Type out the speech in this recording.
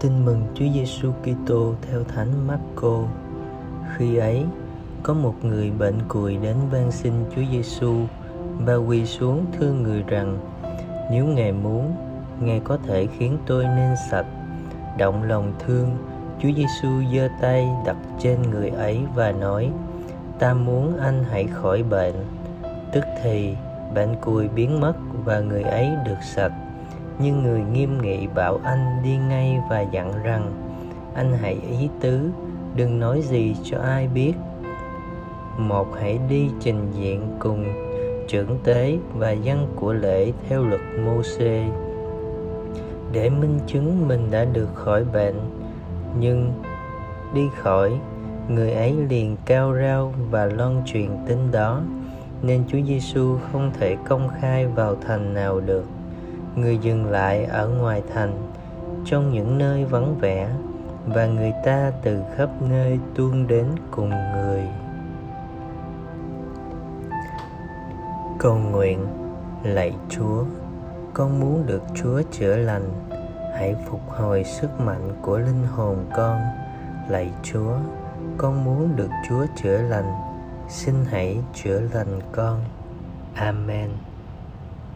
Tin mừng Chúa Giêsu Kitô theo Thánh Marco. Khi ấy, có một người bệnh cùi đến van xin Chúa Giêsu và quỳ xuống thương người rằng: Nếu Ngài muốn, Ngài có thể khiến tôi nên sạch. Động lòng thương, Chúa Giêsu giơ tay đặt trên người ấy và nói: Ta muốn anh hãy khỏi bệnh. Tức thì bệnh cùi biến mất và người ấy được sạch nhưng người nghiêm nghị bảo anh đi ngay và dặn rằng, anh hãy ý tứ, đừng nói gì cho ai biết. Một hãy đi trình diện cùng trưởng tế và dân của lễ theo luật mô xê để minh chứng mình đã được khỏi bệnh. Nhưng đi khỏi, người ấy liền cao rao và loan truyền tin đó, nên Chúa Giêsu không thể công khai vào thành nào được người dừng lại ở ngoài thành, trong những nơi vắng vẻ, và người ta từ khắp nơi tuôn đến cùng người. Cầu nguyện, lạy chúa, con muốn được chúa chữa lành. Hãy phục hồi sức mạnh của linh hồn con. Lạy chúa, con muốn được chúa chữa lành. Xin hãy chữa lành con. Amen.